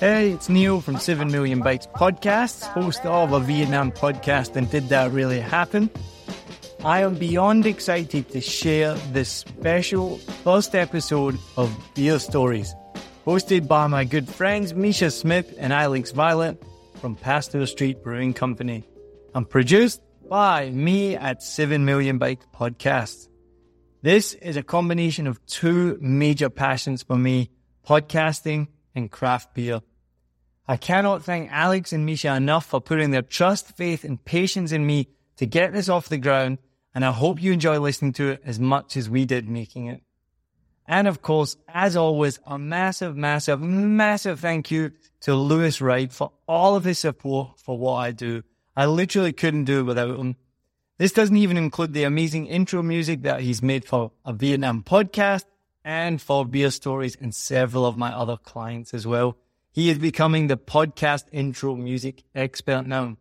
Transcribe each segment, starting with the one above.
Hey, it's Neil from 7 Million Bikes Podcasts, host of a Vietnam podcast, and did that really happen? I am beyond excited to share this special first episode of Beer Stories, hosted by my good friends Misha Smith and Alex Violet from Pasteur Street Brewing Company, and produced by me at 7 Million Bikes Podcasts. This is a combination of two major passions for me podcasting and craft beer. I cannot thank Alex and Misha enough for putting their trust, faith, and patience in me to get this off the ground, and I hope you enjoy listening to it as much as we did making it. And of course, as always, a massive, massive, massive thank you to Lewis Wright for all of his support for what I do. I literally couldn't do it without him. This doesn't even include the amazing intro music that he's made for a Vietnam podcast and for beer stories and several of my other clients as well. He is becoming the podcast intro music expert now.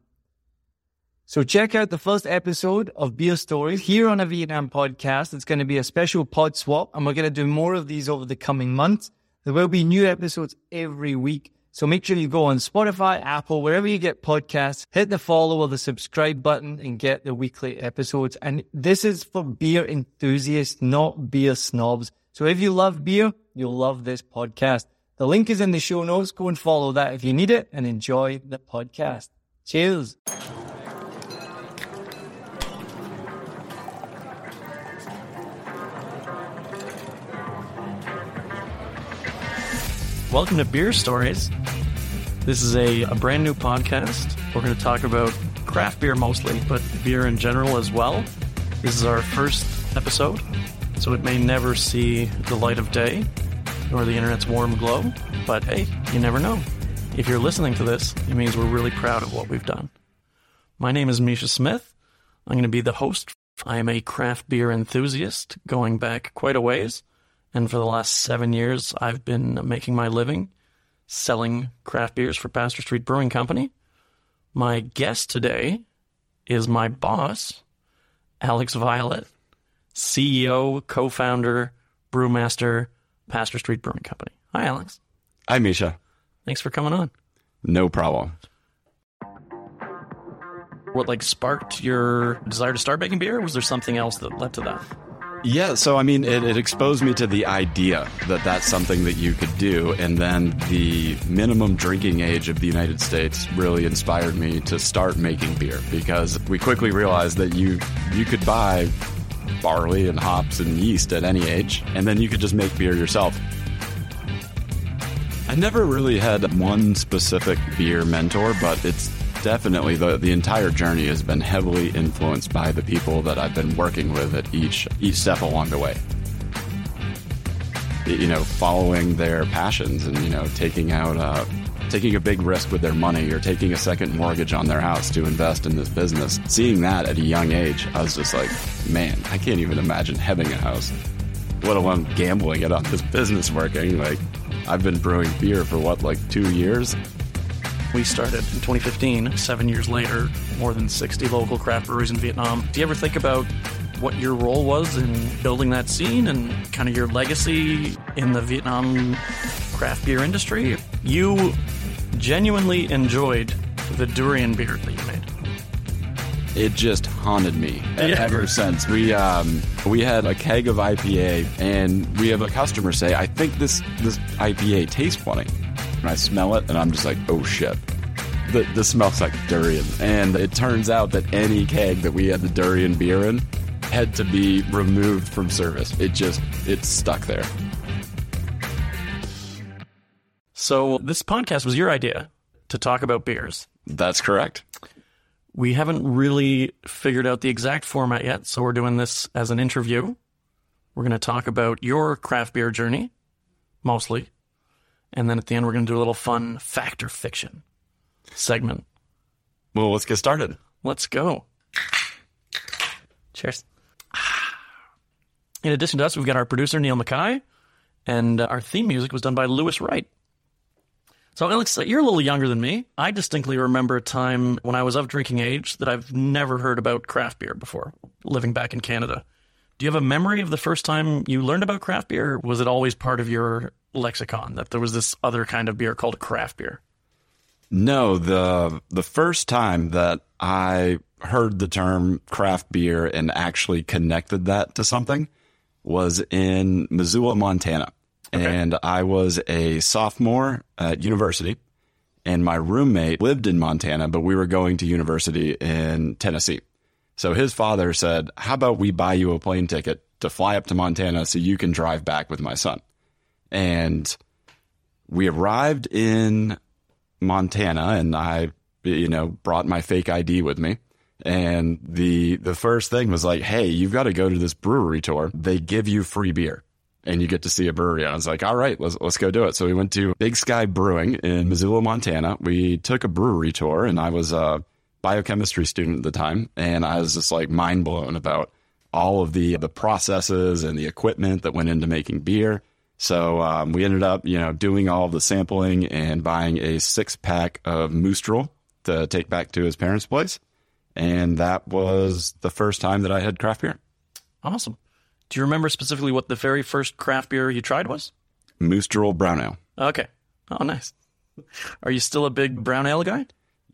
So check out the first episode of Beer Stories here on a Vietnam podcast. It's going to be a special pod swap and we're going to do more of these over the coming months. There will be new episodes every week. So make sure you go on Spotify, Apple, wherever you get podcasts, hit the follow or the subscribe button and get the weekly episodes. And this is for beer enthusiasts, not beer snobs. So if you love beer, you'll love this podcast. The link is in the show notes. Go and follow that if you need it and enjoy the podcast. Cheers. Welcome to Beer Stories. This is a, a brand new podcast. We're going to talk about craft beer mostly, but beer in general as well. This is our first episode, so it may never see the light of day nor the internet's warm glow, but hey, you never know. If you're listening to this, it means we're really proud of what we've done. My name is Misha Smith. I'm going to be the host. I am a craft beer enthusiast going back quite a ways. And for the last seven years, I've been making my living selling craft beers for Pasteur Street Brewing Company. My guest today is my boss, Alex Violet, CEO, co founder, brewmaster, Pasteur Street Brewing Company. Hi, Alex. Hi, Misha. Thanks for coming on. No problem. What like sparked your desire to start making beer? Was there something else that led to that? Yeah, so I mean, it, it, exposed me to the idea that that's something that you could do, and then the minimum drinking age of the United States really inspired me to start making beer because we quickly realized that you you could buy barley and hops and yeast at any age, and then you could just make beer yourself. I never really had one specific beer mentor, but it's definitely the, the entire journey has been heavily influenced by the people that I've been working with at each each step along the way. You know, following their passions and you know taking out uh, taking a big risk with their money or taking a second mortgage on their house to invest in this business. Seeing that at a young age, I was just like, man, I can't even imagine having a house, let alone gambling it on this business working. Like, I've been brewing beer for what, like two years? We started in 2015, seven years later, more than 60 local craft breweries in Vietnam. Do you ever think about what your role was in building that scene and kind of your legacy in the Vietnam craft beer industry? You genuinely enjoyed the durian beer that you made. It just haunted me Yeah. ever since. We um, we had a keg of IPA, and we have a customer say, "I think this this IPA tastes funny." And I smell it, and I'm just like, "Oh shit!" The the smells like durian, and it turns out that any keg that we had the durian beer in had to be removed from service. It just it's stuck there. So, this podcast was your idea to talk about beers. That's correct. We haven't really figured out the exact format yet, so we're doing this as an interview. We're going to talk about your craft beer journey, mostly. And then at the end, we're going to do a little fun fact or fiction segment. Well, let's get started. Let's go. Cheers. In addition to us, we've got our producer, Neil Mackay, and uh, our theme music was done by Lewis Wright. So, Alex, you're a little younger than me. I distinctly remember a time when I was of drinking age that I've never heard about craft beer before, living back in Canada. Do you have a memory of the first time you learned about craft beer? Was it always part of your lexicon that there was this other kind of beer called craft beer. No, the the first time that I heard the term craft beer and actually connected that to something was in Missoula, Montana. And I was a sophomore at university and my roommate lived in Montana, but we were going to university in Tennessee. So his father said, How about we buy you a plane ticket to fly up to Montana so you can drive back with my son? And we arrived in Montana and I, you know, brought my fake ID with me. And the the first thing was like, hey, you've got to go to this brewery tour. They give you free beer and you get to see a brewery. And I was like, all right, let's let's go do it. So we went to Big Sky Brewing in Missoula, Montana. We took a brewery tour and I was a biochemistry student at the time and I was just like mind blown about all of the the processes and the equipment that went into making beer. So um, we ended up, you know, doing all the sampling and buying a six pack of Moose Drool to take back to his parents' place and that was the first time that I had craft beer. Awesome. Do you remember specifically what the very first craft beer you tried was? Moose Moostrel Brown Ale. Okay. Oh, nice. Are you still a big brown ale guy?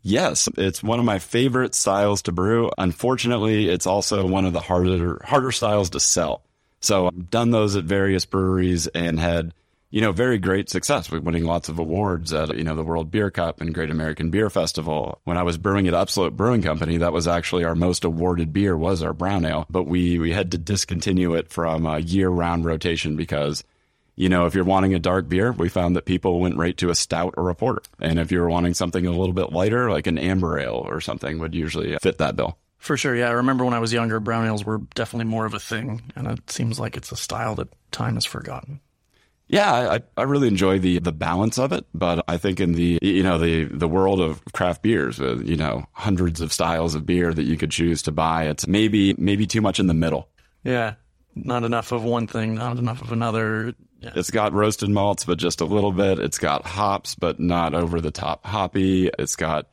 Yes, it's one of my favorite styles to brew. Unfortunately, it's also one of the harder harder styles to sell. So I've done those at various breweries and had you know, very great success. We're winning lots of awards at, you know, the World Beer Cup and Great American Beer Festival. When I was brewing at Upslope Brewing Company, that was actually our most awarded beer was our brown ale, but we, we had to discontinue it from a year round rotation because, you know, if you're wanting a dark beer, we found that people went right to a stout or a porter. And if you're wanting something a little bit lighter, like an amber ale or something would usually fit that bill. For sure, yeah. I remember when I was younger, brown ales were definitely more of a thing, and it seems like it's a style that time has forgotten. Yeah, I, I really enjoy the the balance of it, but I think in the you know the the world of craft beers, with you know hundreds of styles of beer that you could choose to buy, it's maybe maybe too much in the middle. Yeah, not enough of one thing, not enough of another. Yeah. It's got roasted malts, but just a little bit. It's got hops, but not over the top hoppy. It's got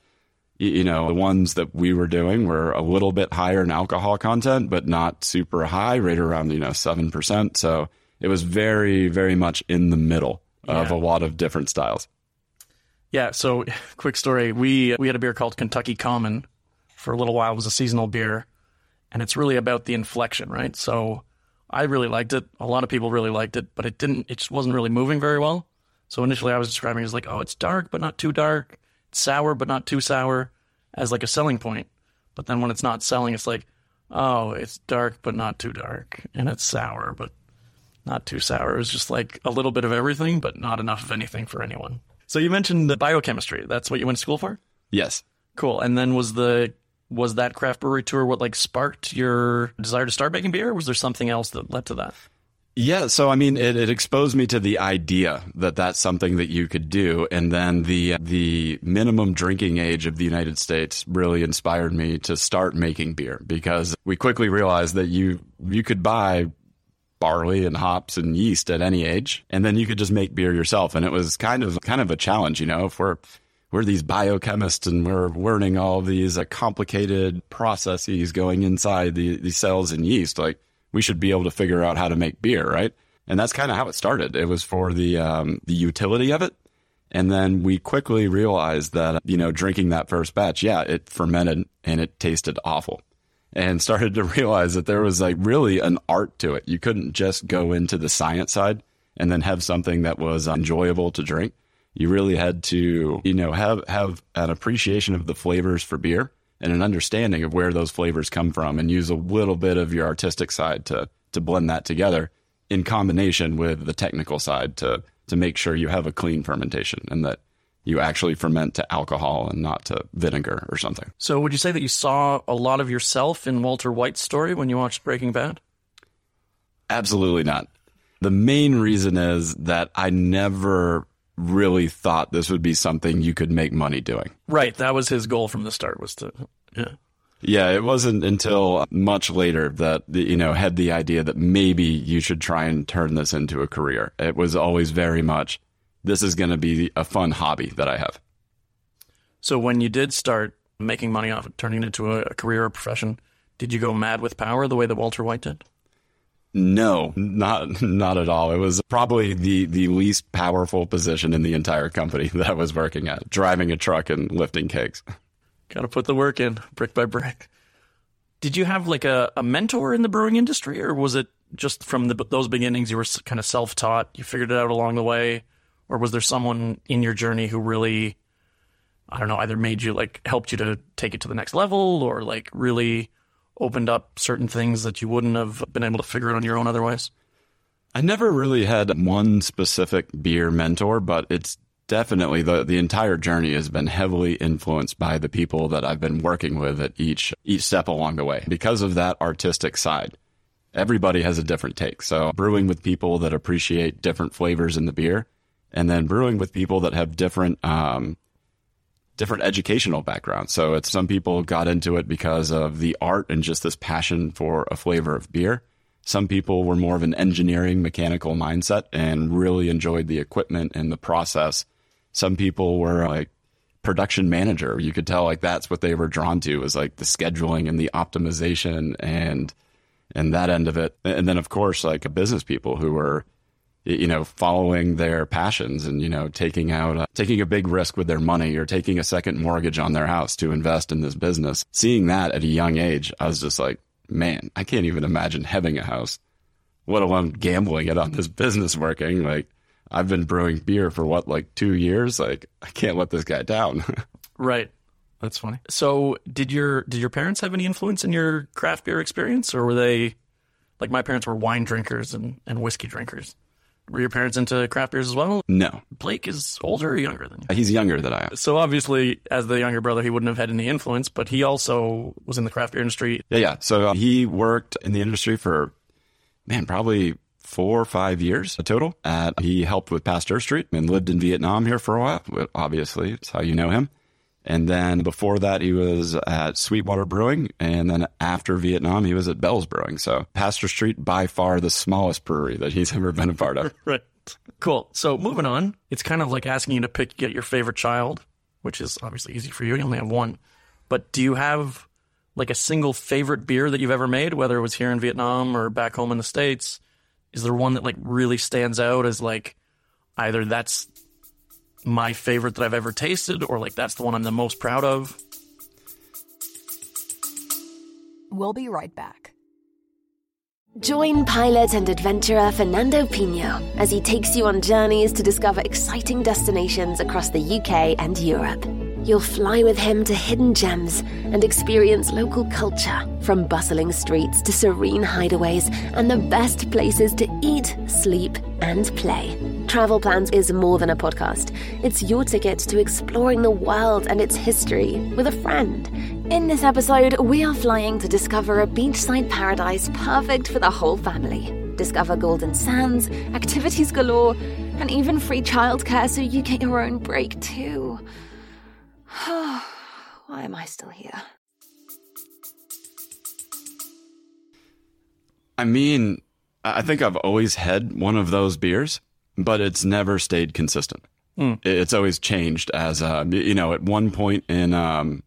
you know, the ones that we were doing were a little bit higher in alcohol content, but not super high, right around, you know, 7%. So it was very, very much in the middle of a lot of different styles. Yeah. So, quick story: we we had a beer called Kentucky Common for a little while. It was a seasonal beer, and it's really about the inflection, right? So, I really liked it. A lot of people really liked it, but it didn't. It just wasn't really moving very well. So initially, I was describing it as like, oh, it's dark but not too dark, it's sour but not too sour, as like a selling point. But then when it's not selling, it's like, oh, it's dark but not too dark, and it's sour but not too sour. It was just like a little bit of everything, but not enough of anything for anyone. So you mentioned the biochemistry. That's what you went to school for? Yes. Cool. And then was the was that craft brewery tour what like sparked your desire to start making beer? Or was there something else that led to that? Yeah, so I mean, it, it exposed me to the idea that that's something that you could do, and then the the minimum drinking age of the United States really inspired me to start making beer because we quickly realized that you you could buy barley and hops and yeast at any age, and then you could just make beer yourself, and it was kind of kind of a challenge, you know, if we're we're these biochemists and we're learning all these uh, complicated processes going inside the, the cells in yeast. Like we should be able to figure out how to make beer, right? And that's kind of how it started. It was for the um, the utility of it, and then we quickly realized that you know drinking that first batch, yeah, it fermented and it tasted awful, and started to realize that there was like really an art to it. You couldn't just go into the science side and then have something that was enjoyable to drink you really had to you know have have an appreciation of the flavors for beer and an understanding of where those flavors come from and use a little bit of your artistic side to to blend that together in combination with the technical side to to make sure you have a clean fermentation and that you actually ferment to alcohol and not to vinegar or something. So would you say that you saw a lot of yourself in Walter White's story when you watched Breaking Bad? Absolutely not. The main reason is that I never really thought this would be something you could make money doing. Right, that was his goal from the start was to yeah. Yeah, it wasn't until much later that you know had the idea that maybe you should try and turn this into a career. It was always very much this is going to be a fun hobby that I have. So when you did start making money off it, turning it into a, career or profession, did you go mad with power the way that Walter White did? No, not not at all. It was probably the the least powerful position in the entire company that I was working at, driving a truck and lifting kegs. Got to put the work in, brick by brick. Did you have like a, a mentor in the brewing industry, or was it just from the, those beginnings you were kind of self taught? You figured it out along the way, or was there someone in your journey who really, I don't know, either made you like helped you to take it to the next level, or like really opened up certain things that you wouldn't have been able to figure out on your own otherwise? I never really had one specific beer mentor, but it's definitely the the entire journey has been heavily influenced by the people that I've been working with at each each step along the way because of that artistic side. Everybody has a different take. So brewing with people that appreciate different flavors in the beer, and then brewing with people that have different um, different educational backgrounds. So it's some people got into it because of the art and just this passion for a flavor of beer. Some people were more of an engineering mechanical mindset and really enjoyed the equipment and the process. Some people were like production manager. You could tell like that's what they were drawn to was like the scheduling and the optimization and and that end of it. And then of course like a business people who were you know, following their passions and, you know, taking out, uh, taking a big risk with their money or taking a second mortgage on their house to invest in this business. Seeing that at a young age, I was just like, man, I can't even imagine having a house, let alone gambling it on this business working. Like, I've been brewing beer for what, like two years? Like, I can't let this guy down. right. That's funny. So, did your did your parents have any influence in your craft beer experience, or were they like my parents were wine drinkers and, and whiskey drinkers? Were your parents into craft beers as well? No. Blake is older or younger than you? He's younger than I am. So obviously, as the younger brother, he wouldn't have had any influence, but he also was in the craft beer industry. Yeah, yeah. So uh, he worked in the industry for, man, probably four or five years total. At, he helped with Pasteur Street and lived in Vietnam here for a while. Obviously, it's how you know him. And then before that, he was at Sweetwater Brewing. And then after Vietnam, he was at Bell's Brewing. So Pasteur Street, by far the smallest brewery that he's ever been a part of. right. Cool. So moving on, it's kind of like asking you to pick get your favorite child, which is obviously easy for you. You only have one. But do you have like a single favorite beer that you've ever made, whether it was here in Vietnam or back home in the States? Is there one that like really stands out as like either that's my favorite that I've ever tasted, or like that's the one I'm the most proud of. We'll be right back. Join pilot and adventurer Fernando Pino as he takes you on journeys to discover exciting destinations across the UK and Europe. You'll fly with him to hidden gems and experience local culture, from bustling streets to serene hideaways and the best places to eat, sleep, and play. Travel Plans is more than a podcast, it's your ticket to exploring the world and its history with a friend. In this episode, we are flying to discover a beachside paradise perfect for the whole family. Discover golden sands, activities galore, and even free childcare so you get your own break too. Why am I still here? I mean, I think I've always had one of those beers, but it's never stayed consistent. Mm. It's always changed as uh, you know, at one point in um,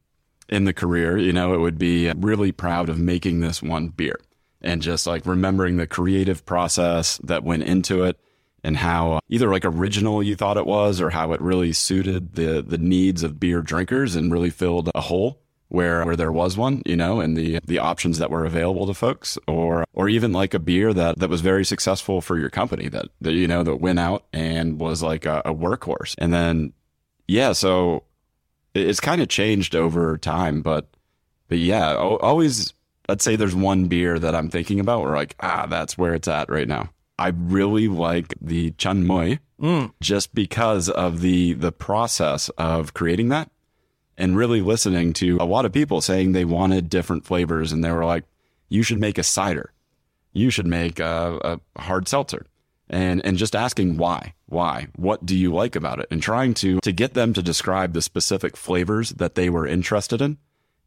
in the career, you know, it would be really proud of making this one beer and just like remembering the creative process that went into it and how either like original you thought it was or how it really suited the the needs of beer drinkers and really filled a hole where where there was one, you know, and the the options that were available to folks, or or even like a beer that that was very successful for your company that, that you know that went out and was like a, a workhorse, and then yeah, so it's kind of changed over time, but but yeah, always I'd say there's one beer that I'm thinking about where like ah that's where it's at right now. I really like the Chan Moi mm. just because of the the process of creating that and really listening to a lot of people saying they wanted different flavors and they were like, you should make a cider. You should make a, a hard seltzer. And, and just asking why, why, what do you like about it? And trying to, to get them to describe the specific flavors that they were interested in.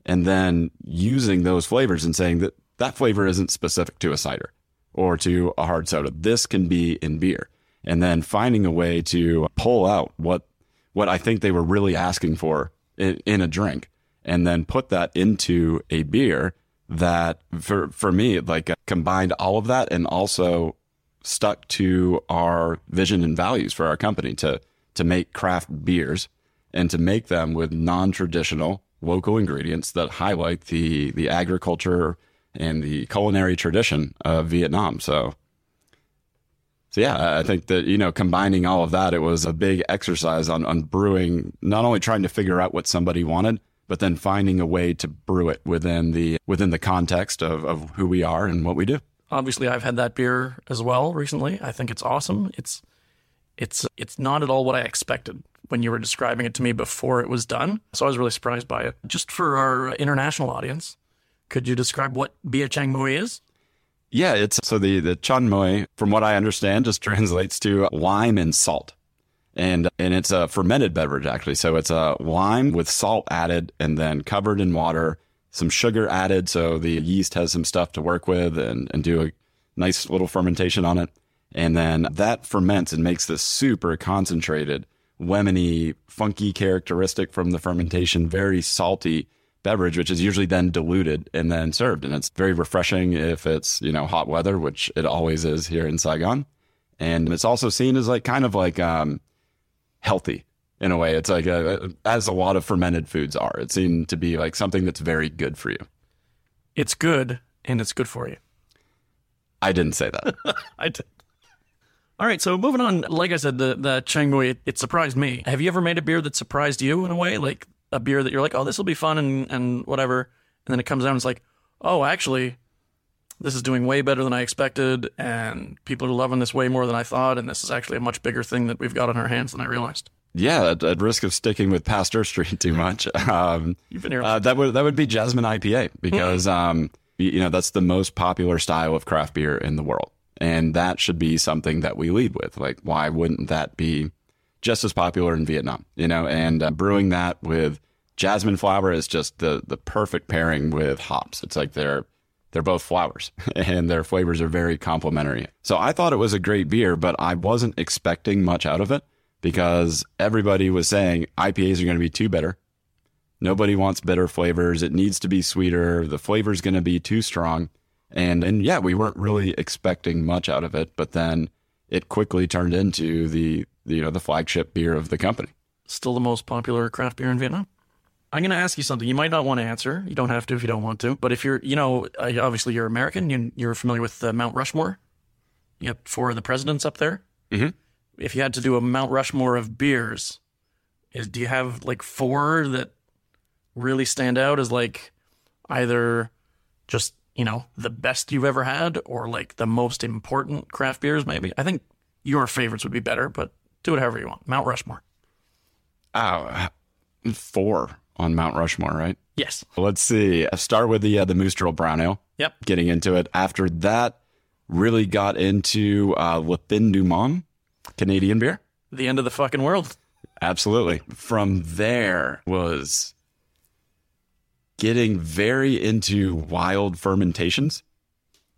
And then using those flavors and saying that that flavor isn't specific to a cider or to a hard soda. This can be in beer. And then finding a way to pull out what, what I think they were really asking for in, in a drink and then put that into a beer that for for me like combined all of that and also stuck to our vision and values for our company to to make craft beers and to make them with non-traditional local ingredients that highlight the the agriculture and the culinary tradition of Vietnam. So so yeah, I think that you know combining all of that, it was a big exercise on on brewing, not only trying to figure out what somebody wanted, but then finding a way to brew it within the within the context of, of who we are and what we do. Obviously, I've had that beer as well recently. I think it's awesome. It's it's it's not at all what I expected when you were describing it to me before it was done. So I was really surprised by it. Just for our international audience, could you describe what Bia Chang Mui is? Yeah, it's so the the Chang Mui, from what I understand, just translates to lime and salt and and it's a fermented beverage actually. So it's a lime with salt added and then covered in water, some sugar added, so the yeast has some stuff to work with and and do a nice little fermentation on it, and then that ferments and makes this super concentrated, lemony, funky characteristic from the fermentation, very salty beverage, which is usually then diluted and then served, and it's very refreshing if it's you know hot weather, which it always is here in Saigon. And it's also seen as like kind of like um, healthy in a way. It's like a, as a lot of fermented foods are. It seemed to be like something that's very good for you. It's good and it's good for you. I didn't say that. I did. All right, so moving on. Like I said, the the Chang Mui it, it, surprised me. Have you ever made a beer that surprised you in a way, like a beer that you're like, oh, this will be fun and and whatever, and then it comes out and it's like, oh, actually, this is doing way better than I expected, and people are loving this way more than I thought, and this is actually a much bigger thing that we've got on our hands than I realized. Yeah, at, at risk of sticking with Pasteur Street too much, um, you've been here. Uh, that would that would be Jasmine IPA because um, you know that's the most popular style of craft beer in the world, and that should be something that we lead with. Like, why wouldn't that be just as popular in Vietnam? You know, and uh, brewing that with jasmine flower is just the the perfect pairing with hops. It's like they're they're both flowers and their flavors are very complementary. So I thought it was a great beer, but I wasn't expecting much out of it because everybody was saying IPAs are going to be too bitter. Nobody wants bitter flavors. It needs to be sweeter. The flavor's going to be too strong. And and yeah, we weren't really expecting much out of it, but then it quickly turned into the, the you know the flagship beer of the company. Still the most popular craft beer in Vietnam. I'm going to ask you something. You might not want to answer. You don't have to if you don't want to. But if you're, you know, obviously you're American. You, you're familiar with uh, Mount Rushmore. You have four of the presidents up there. Mm-hmm. If you had to do a Mount Rushmore of beers, is do you have like four that really stand out as like either just you know the best you've ever had or like the most important craft beers? Maybe I think your favorites would be better, but do it however you want. Mount Rushmore. Oh, four on Mount Rushmore, right? Yes. Let's see. I start with the uh, the Moose Drool Brown Ale. Yep. Getting into it. After that, really got into uh, Le Fin du Monde, Canadian beer. The end of the fucking world. Absolutely. From there was getting very into wild fermentations.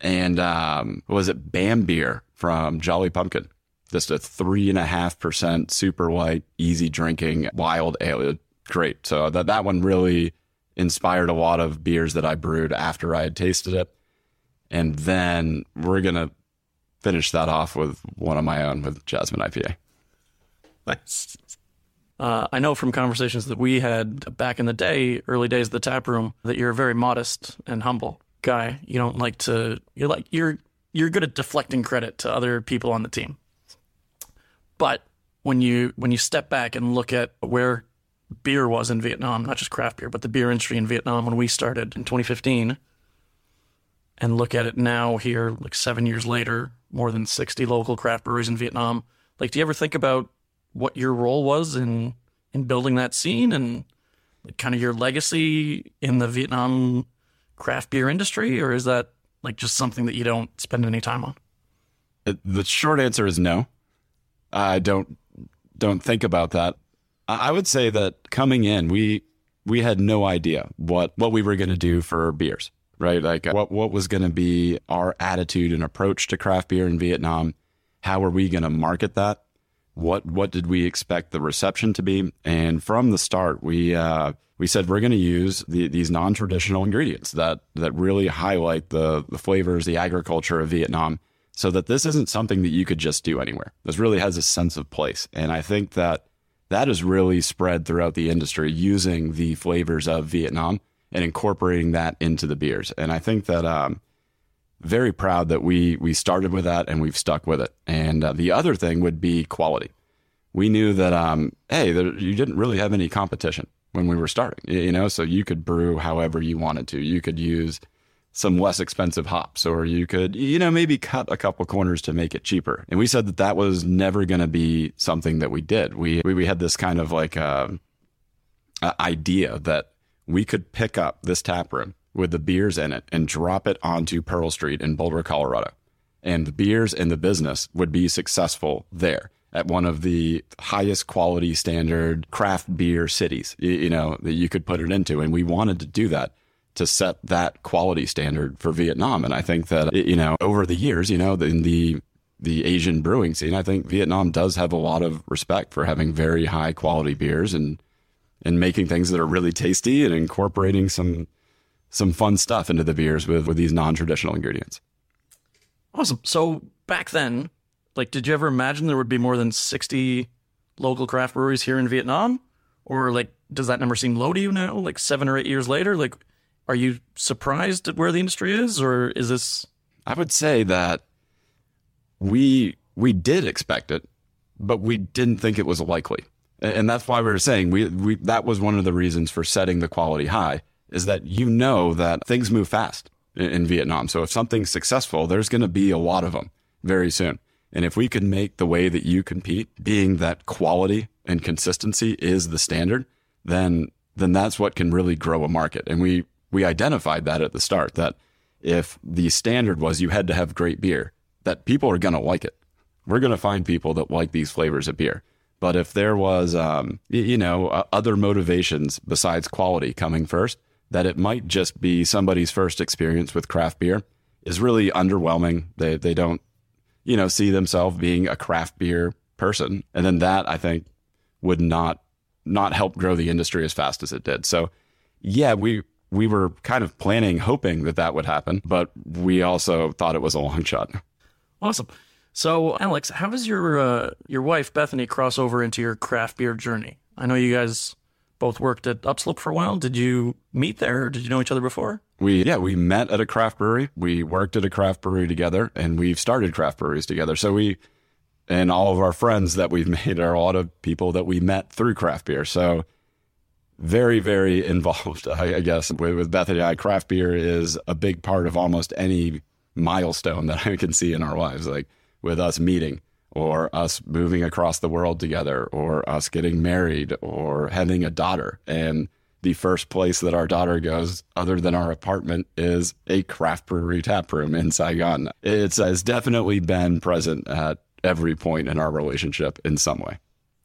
And um, was it Bam Beer from Jolly Pumpkin? Just a three and a half percent super white, easy drinking wild ale great. So that that one really inspired a lot of beers that I brewed after I had tasted it. And then we're gonna finish that off with one of my own with Jasmine IPA. Nice. Uh, I know from conversations that we had back in the day, early days of the tap room, that you're a very modest and humble guy. You don't like to. You're like you're you're good at deflecting credit to other people on the team. But when you when you step back and look at where beer was in Vietnam, not just craft beer, but the beer industry in Vietnam when we started in 2015, and look at it now here, like seven years later, more than 60 local craft breweries in Vietnam. Like, do you ever think about what your role was in in building that scene and like, kind of your legacy in the Vietnam craft beer industry, or is that like just something that you don't spend any time on? Uh, the short answer is no. I don't don't think about that. I would say that coming in, we we had no idea what what we were going to do for beers, right? Like what what was going to be our attitude and approach to craft beer in Vietnam. How are we going to market that? What what did we expect the reception to be? And from the start, we uh, we said we're going to use the, these non-traditional ingredients that that really highlight the the flavors, the agriculture of Vietnam, so that this isn't something that you could just do anywhere. This really has a sense of place, and I think that that is really spread throughout the industry using the flavors of Vietnam and incorporating that into the beers. And I think that um, very proud that we we started with that and we've stuck with it. And uh, the other thing would be quality. We knew that um, hey, there, you didn't really have any competition when we were starting, you know, so you could brew however you wanted to. You could use some less expensive hops, or you could, you know, maybe cut a couple corners to make it cheaper. And we said that that was never going to be something that we did. We, we, we had this kind of like uh, idea that we could pick up this tap room with the beers in it and drop it onto Pearl Street in Boulder, Colorado. And the beers and the business would be successful there at one of the highest quality standard craft beer cities, you know, that you could put it into. And we wanted to do that to set that quality standard for Vietnam. And I think that, you know, over the years, you know, in the, the Asian brewing scene, I think Vietnam does have a lot of respect for having very high quality beers and, and making things that are really tasty and incorporating some, some fun stuff into the beers with, with these non-traditional ingredients. Awesome. So back then, like, did you ever imagine there would be more than 60 local craft breweries here in Vietnam? Or, like, does that number seem low to you now, like seven or eight years later? Like, are you surprised at where the industry is, or is this? I would say that we we did expect it, but we didn't think it was likely, and that's why we were saying we we that was one of the reasons for setting the quality high is that you know that things move fast in, in Vietnam. So if something's successful, there's going to be a lot of them very soon. And if we could make the way that you compete being that quality and consistency is the standard, then then that's what can really grow a market. And we we identified that at the start that if the standard was you had to have great beer, that people are going to like it. We're going to find people that like these flavors of beer. But if there was, um, you know, other motivations besides quality coming first, that it might just be somebody's first experience with craft beer is really underwhelming. They they don't, you know, see themselves being a craft beer person, and then that I think would not not help grow the industry as fast as it did. So, yeah, we we were kind of planning, hoping that that would happen, but we also thought it was a long shot. Awesome. So, Alex, how does your uh, your wife Bethany cross over into your craft beer journey? I know you guys both worked at Upslope for a while. Did you meet there? Or did you know each other before? We yeah, we met at a craft brewery. We worked at a craft brewery together, and we've started craft breweries together. So we and all of our friends that we've made are a lot of people that we met through craft beer. So very, very involved, I guess, with, with Bethany I. Craft beer is a big part of almost any milestone that I can see in our lives, like with us meeting or us moving across the world together or us getting married or having a daughter. And the first place that our daughter goes, other than our apartment, is a craft brewery tap room in Saigon. It's, has definitely been present at every point in our relationship in some way.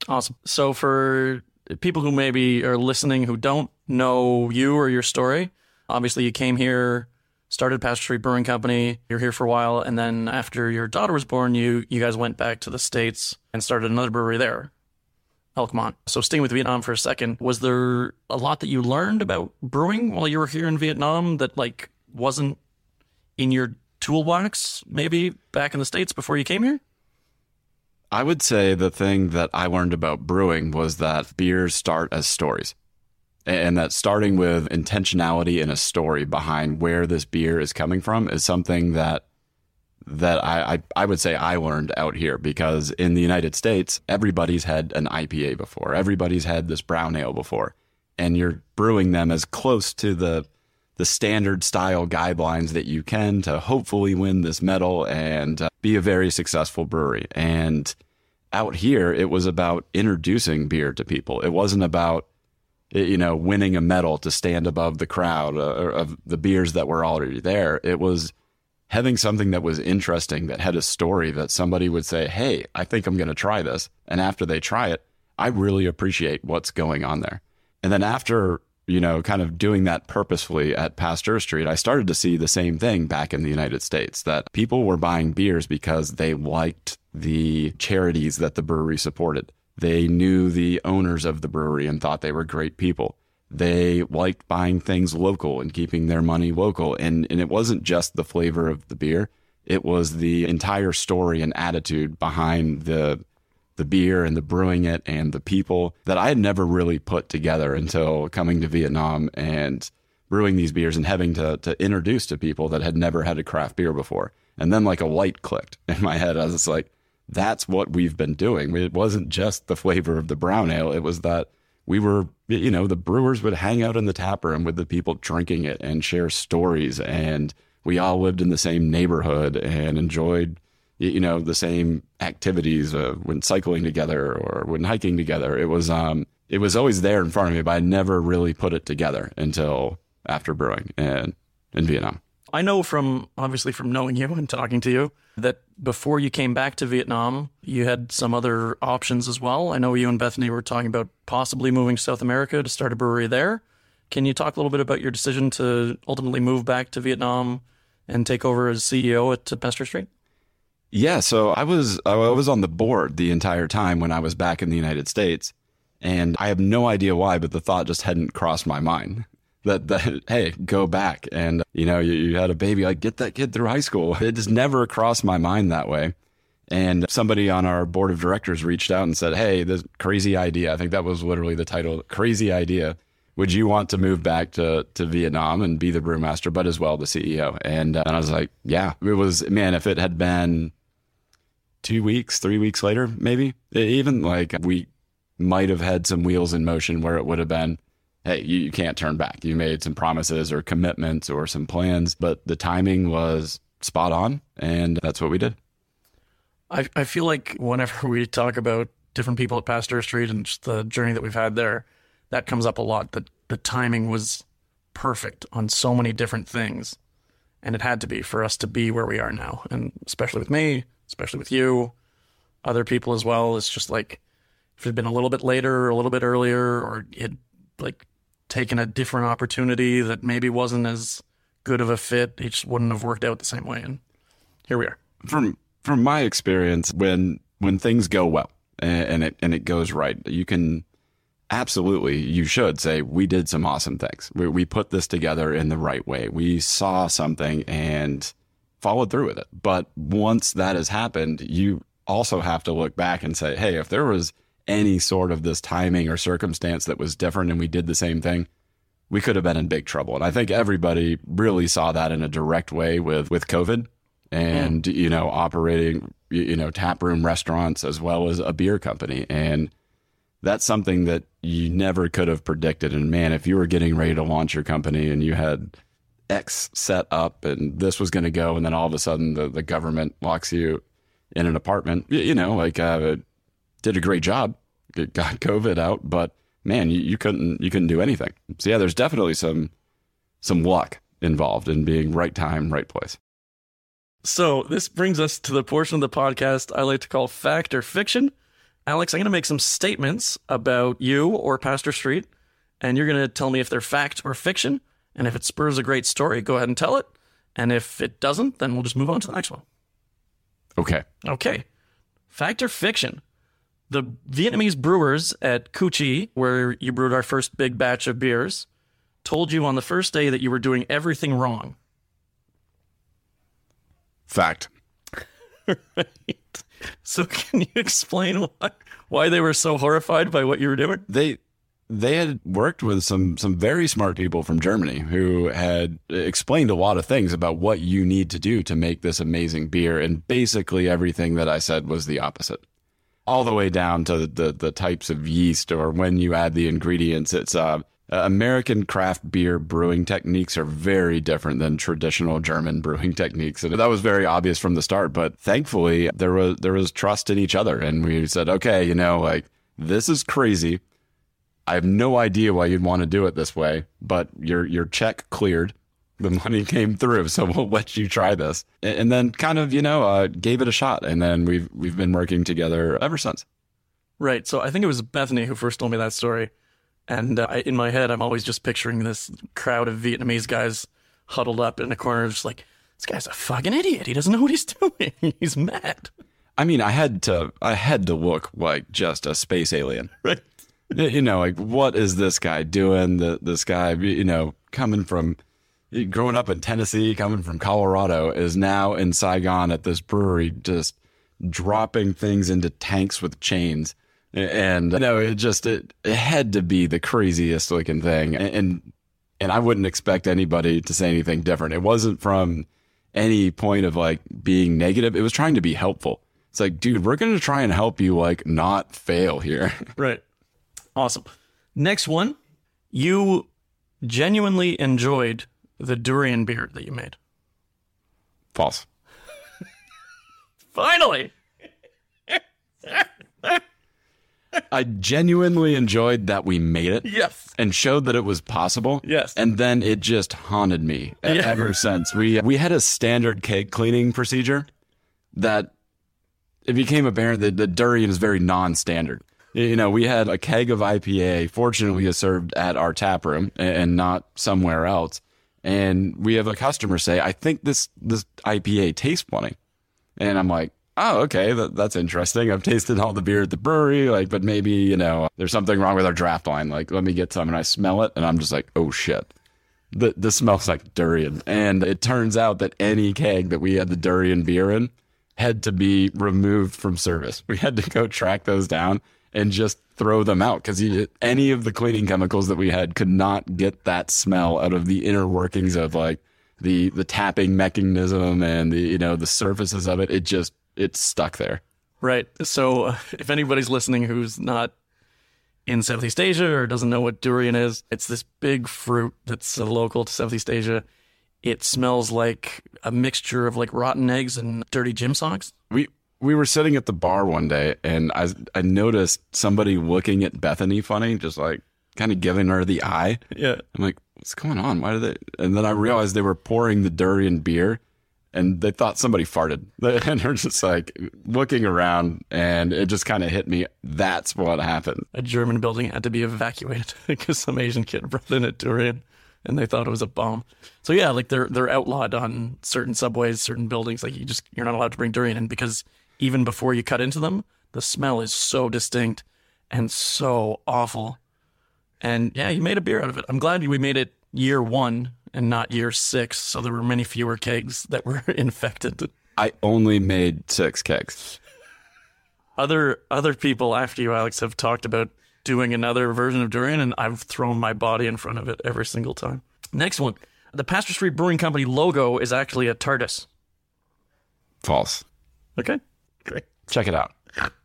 Awesome. So for people who maybe are listening who don't know you or your story, obviously you came here, started Pasteur Brewing Company. You're here for a while, and then after your daughter was born, you you guys went back to the states and started another brewery there, Elkmont. So staying with Vietnam for a second, was there a lot that you learned about brewing while you were here in Vietnam that like wasn't in your toolbox maybe back in the states before you came here? I would say the thing that I learned about brewing was that beers start as stories. And that starting with intentionality and a story behind where this beer is coming from is something that that I, I, I would say I learned out here because in the United States, everybody's had an IPA before. Everybody's had this brown ale before. And you're brewing them as close to the the standard style guidelines that you can to hopefully win this medal and uh, be a very successful brewery. And out here, it was about introducing beer to people. It wasn't about, you know, winning a medal to stand above the crowd uh, of the beers that were already there. It was having something that was interesting, that had a story that somebody would say, Hey, I think I'm going to try this. And after they try it, I really appreciate what's going on there. And then after you know, kind of doing that purposefully at Pasteur Street, I started to see the same thing back in the United States that people were buying beers because they liked the charities that the brewery supported. They knew the owners of the brewery and thought they were great people. They liked buying things local and keeping their money local. And, and it wasn't just the flavor of the beer, it was the entire story and attitude behind the the beer and the brewing it and the people that I had never really put together until coming to Vietnam and brewing these beers and having to to introduce to people that had never had a craft beer before. And then like a light clicked in my head. I was like, that's what we've been doing. It wasn't just the flavor of the brown ale. It was that we were, you know, the brewers would hang out in the tap room with the people drinking it and share stories. And we all lived in the same neighborhood and enjoyed, you know, the same activities uh, when cycling together or when hiking together. It was, um, it was always there in front of me, but I never really put it together until after brewing and in Vietnam. I know from obviously from knowing you and talking to you that before you came back to Vietnam, you had some other options as well. I know you and Bethany were talking about possibly moving to South America to start a brewery there. Can you talk a little bit about your decision to ultimately move back to Vietnam and take over as CEO at Pasteur Street? Yeah, so I was I was on the board the entire time when I was back in the United States, and I have no idea why, but the thought just hadn't crossed my mind that that hey, go back and you know you, you had a baby, like get that kid through high school. It just never crossed my mind that way. And somebody on our board of directors reached out and said, "Hey, this crazy idea. I think that was literally the title. Crazy idea. Would you want to move back to to Vietnam and be the brewmaster, but as well the CEO?" And, uh, and I was like, "Yeah." It was man. If it had been two weeks, three weeks later, maybe even like we might have had some wheels in motion where it would have been, hey, you, you can't turn back. You made some promises or commitments or some plans, but the timing was spot on. And that's what we did. I, I feel like whenever we talk about different people at Pasteur Street and just the journey that we've had there, that comes up a lot. That the timing was perfect on so many different things. And it had to be for us to be where we are now. And especially with me, especially with you, other people as well. It's just like if it had been a little bit later or a little bit earlier, or it like taken a different opportunity that maybe wasn't as good of a fit, it just wouldn't have worked out the same way. And here we are. From from my experience, when when things go well and, and it and it goes right, you can absolutely you should say we did some awesome things. We, we put this together in the right way. We saw something and followed through with it. But once that has happened, you also have to look back and say, hey, if there was any sort of this timing or circumstance that was different and we did the same thing, we could have been in big trouble. And I think everybody really saw that in a direct way with with COVID and you know operating you know tap room restaurants as well as a beer company and that's something that you never could have predicted and man if you were getting ready to launch your company and you had x set up and this was going to go and then all of a sudden the, the government locks you in an apartment you, you know like uh, did a great job, got COVID out, but man, you, you couldn't you couldn't do anything. So yeah, there's definitely some some luck involved in being right time, right place. So this brings us to the portion of the podcast I like to call fact or fiction. Alex, I'm going to make some statements about you or Pasteur Street, and you're going to tell me if they're fact or fiction. And if it spurs a great story, go ahead and tell it. And if it doesn't, then we'll just move on to the next one. Okay. Okay. Fact or fiction? the Vietnamese brewers at Cu Chi, where you brewed our first big batch of beers, told you on the first day that you were doing everything wrong. Fact. right. So can you explain why, why they were so horrified by what you were doing? They they had worked with some some very smart people from Germany who had explained a lot of things about what you need to do to make this amazing beer and basically everything that I said was the opposite all the way down to the, the types of yeast or when you add the ingredients. It's uh, American craft beer brewing techniques are very different than traditional German brewing techniques, and that was very obvious from the start. But thankfully, there was there was trust in each other, and we said, okay, you know, like this is crazy. I have no idea why you'd want to do it this way, but your your check cleared the money came through, so we'll let you try this. And then kind of, you know, uh, gave it a shot. And then we've we've been working together ever since. Right. So I think it was Bethany who first told me that story. And uh, in my head, I'm always just picturing this crowd of Vietnamese guys huddled up in a corner, just like, this guy's a fucking idiot. He doesn't know what he's doing. he's mad. I mean, I had to, I had to look like just a space alien. Right. You know, like what is this guy doing? The, this guy, you know, coming from growing up in Tennessee, coming from Colorado, is now in Saigon at this brewery, just dropping things into tanks with chains. And you know, it just it, it had to be the craziest looking thing, and and I wouldn't expect anybody to say anything different. It wasn't from any point of like being negative. It was trying to be helpful. It's like, dude, we're going to try and help you like not fail here. Right. Awesome. Next one. You genuinely enjoyed the durian beer that you made. False. Finally. I genuinely enjoyed that we made it. Yes. And showed that it was possible. Yes. And then it just haunted me Yeah. ever since. We we had a standard cake cleaning procedure that it became apparent that the durian is very non-standard. You know, we had a keg of IPA. Fortunately, is served at our tap room and not somewhere else. And we have a customer say, "I think this this IPA tastes funny," and I'm like, "Oh, okay, that, that's interesting. I've tasted all the beer at the brewery, like, but maybe you know, there's something wrong with our draft line. Like, let me get some." And I smell it, and I'm just like, "Oh shit." The, this smells like durian. And it turns out that any keg that we had the durian beer in had to be removed from service. We had to go track those down and just throw them out because any of the cleaning chemicals that we had could not get that smell out of the inner workings of like the the tapping mechanism and the you know the surfaces of it. It just it stuck there. Right. So, uh, if anybody's listening who's not in Southeast Asia or doesn't know what durian is, it's this big fruit that's uh, local to Southeast Asia. It smells like a mixture of like rotten eggs and dirty gym socks. We we were sitting at the bar one day and I I noticed somebody looking at Bethany funny, just like kind of giving her the eye. Yeah. I'm like, what's going on? Why did they? And then I realized they were pouring the durian beer, and they thought somebody farted, and they're just like looking around, and it just kind of hit me. That's what happened. A German building had to be evacuated because some Asian kid brought in a durian and they thought it was a bomb. So yeah, like they're they're outlawed on certain subways, certain buildings. Like you just you're not allowed to bring durian in because even before you cut into them, the smell is so distinct and so awful. And yeah, you made a beer out of it. I'm glad we made it year one and not year six, so there were many fewer kegs that were infected. I only made six kegs. Other other people after you, Alex, have talked about doing another version of durian, and I've thrown my body in front of it every single time. Next one, the Pasteur Street Brewing Company logo is actually a TARDIS. False. Okay, great. Check it out.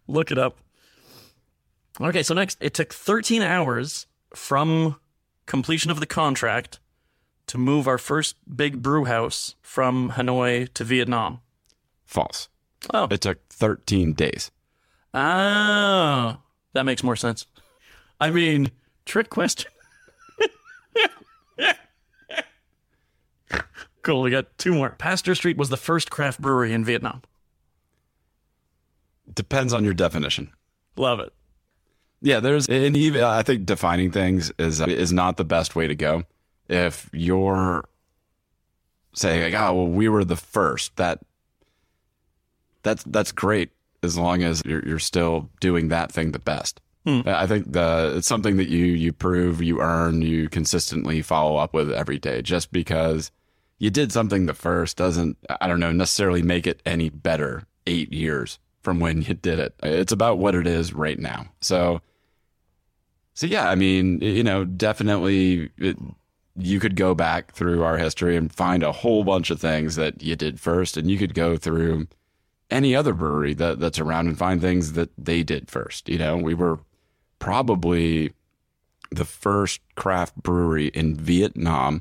Look it up. Okay, so next, it took 13 hours from completion of the contract to move our first big brew house from Hanoi to Vietnam. False. Oh, It took 13 days. oh, that makes more sense. I mean, trick question. cool, we got two more. Pasteur Street was the first craft brewery in Vietnam. Depends on your definition. Love it. Yeah, there's and even I think defining things is is not the best way to go. If you're saying like, oh well, we were the first, that that's that's great as long as you're you're still doing that thing the best. Hmm. I think the it's something that you you prove, you earn, you consistently follow up with every day. Just because you did something the first doesn't I don't know necessarily make it any better eight years from when you did it. It's about what it is right now. So so yeah, I mean, you know, definitely it, you could go back through our history and find a whole bunch of things that you did first, and you could go through any other brewery that, that's around and find things that they did first. You know, we were probably the first craft brewery in Vietnam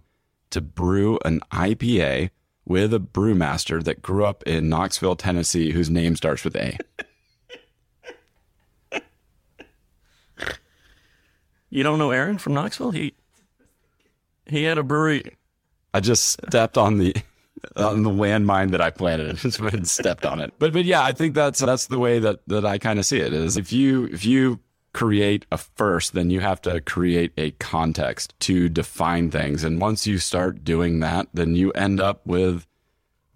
to brew an IPA with a brewmaster that grew up in Knoxville, Tennessee, whose name starts with A. You don't know Aaron from Knoxville? He he had a brewery. I just stepped on the on the landmine that I planted and stepped on it. But but yeah, I think that's that's the way that that I kind of see it is if you if you create a first, then you have to create a context to define things. And once you start doing that, then you end up with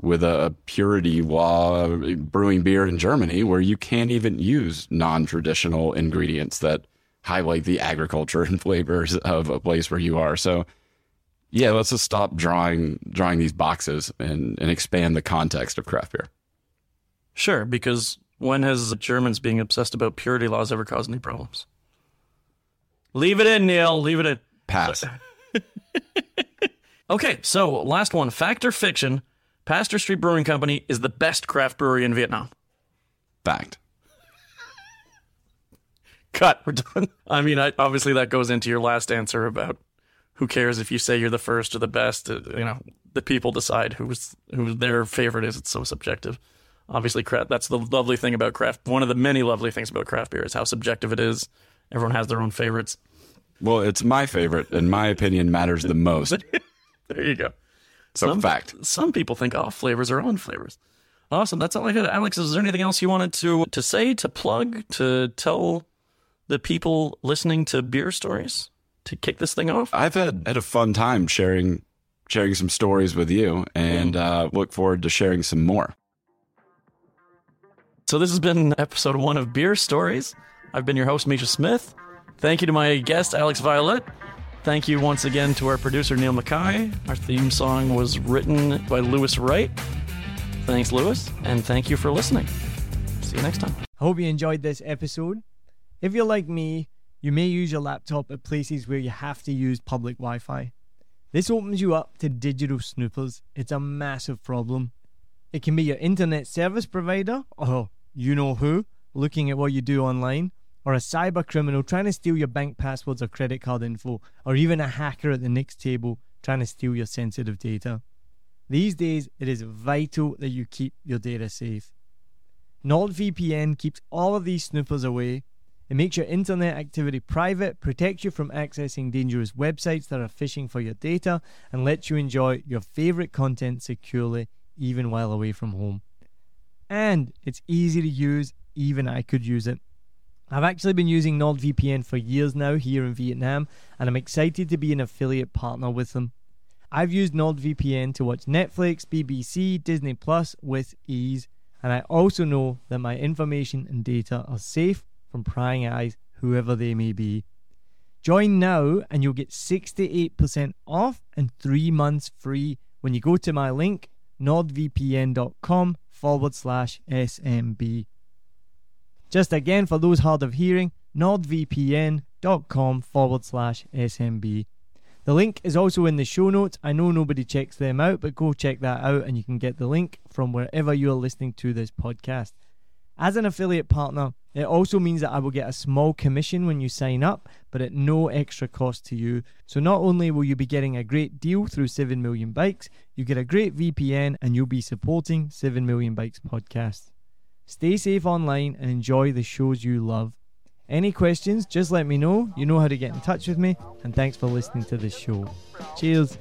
with a purity law brewing beer in Germany where you can't even use non-traditional ingredients that highlight the agriculture and flavors of a place where you are. So yeah, let's just stop drawing drawing these boxes and, and expand the context of craft beer. Sure, because when has Germans being obsessed about purity laws ever caused any problems? Leave it in, Neil. Leave it in. Pass. Okay, so last one. Fact or fiction? Pasteur Street Brewing Company is the best craft brewery in Vietnam. Fact. Cut. We're done. I mean, I, obviously that goes into your last answer about who cares if you say you're the first or the best. Uh, You know, the people decide who's who their favorite is. It's so subjective. Obviously, craft. That's the lovely thing about craft. One of the many lovely things about craft beer is how subjective it is. Everyone has their own favorites. Well, it's my favorite, and my opinion matters the most. There you go. So Some- fact. Some people think off flavors are on flavors. Awesome. That's all I had. Alex, is there anything else you wanted to to say, to plug, to tell the people listening to beer stories to kick this thing off? I've had had a fun time sharing sharing some stories with you, and uh, look forward to sharing some more. So this has been episode one of Beer Stories. I've been your host, Misha Smith. Thank you to my guest, Alex Violet. Thank you once again to our producer, Neil Mackay. Our theme song was written by Lewis Wright. Thanks, Lewis, and thank you for listening. See you next time. I hope you enjoyed this episode. If you're like me, you may use your laptop at places where you have to use public Wi Fi. This opens you up to digital snoopers. It's a massive problem. It can be your internet service provider, or you know who, looking at what you do online, or a cyber criminal trying to steal your bank passwords or credit card info, or even a hacker at the next table trying to steal your sensitive data. These days, it is vital that you keep your data safe. NordVPN keeps all of these snoopers away. It makes your internet activity private, protects you from accessing dangerous websites that are phishing for your data, and lets you enjoy your favorite content securely even while away from home. And it's easy to use, even I could use it. I've actually been using NordVPN for years now here in Vietnam, and I'm excited to be an affiliate partner with them. I've used NordVPN to watch Netflix, BBC, Disney Plus with ease, and I also know that my information and data are safe from prying eyes, whoever they may be. Join now, and you'll get 68% off and three months free when you go to my link, nordvpn.com forward slash SMB. Just again, for those hard of hearing, nordvpn.com forward slash SMB. The link is also in the show notes. I know nobody checks them out, but go check that out and you can get the link from wherever you're listening to this podcast. As an affiliate partner, it also means that I will get a small commission when you sign up, but at no extra cost to you. So not only will you be getting a great deal through 7 Million Bikes, you get a great VPN and you'll be supporting 7 Million Bikes podcast. Stay safe online and enjoy the shows you love. Any questions, just let me know. You know how to get in touch with me. And thanks for listening to this show. Cheers.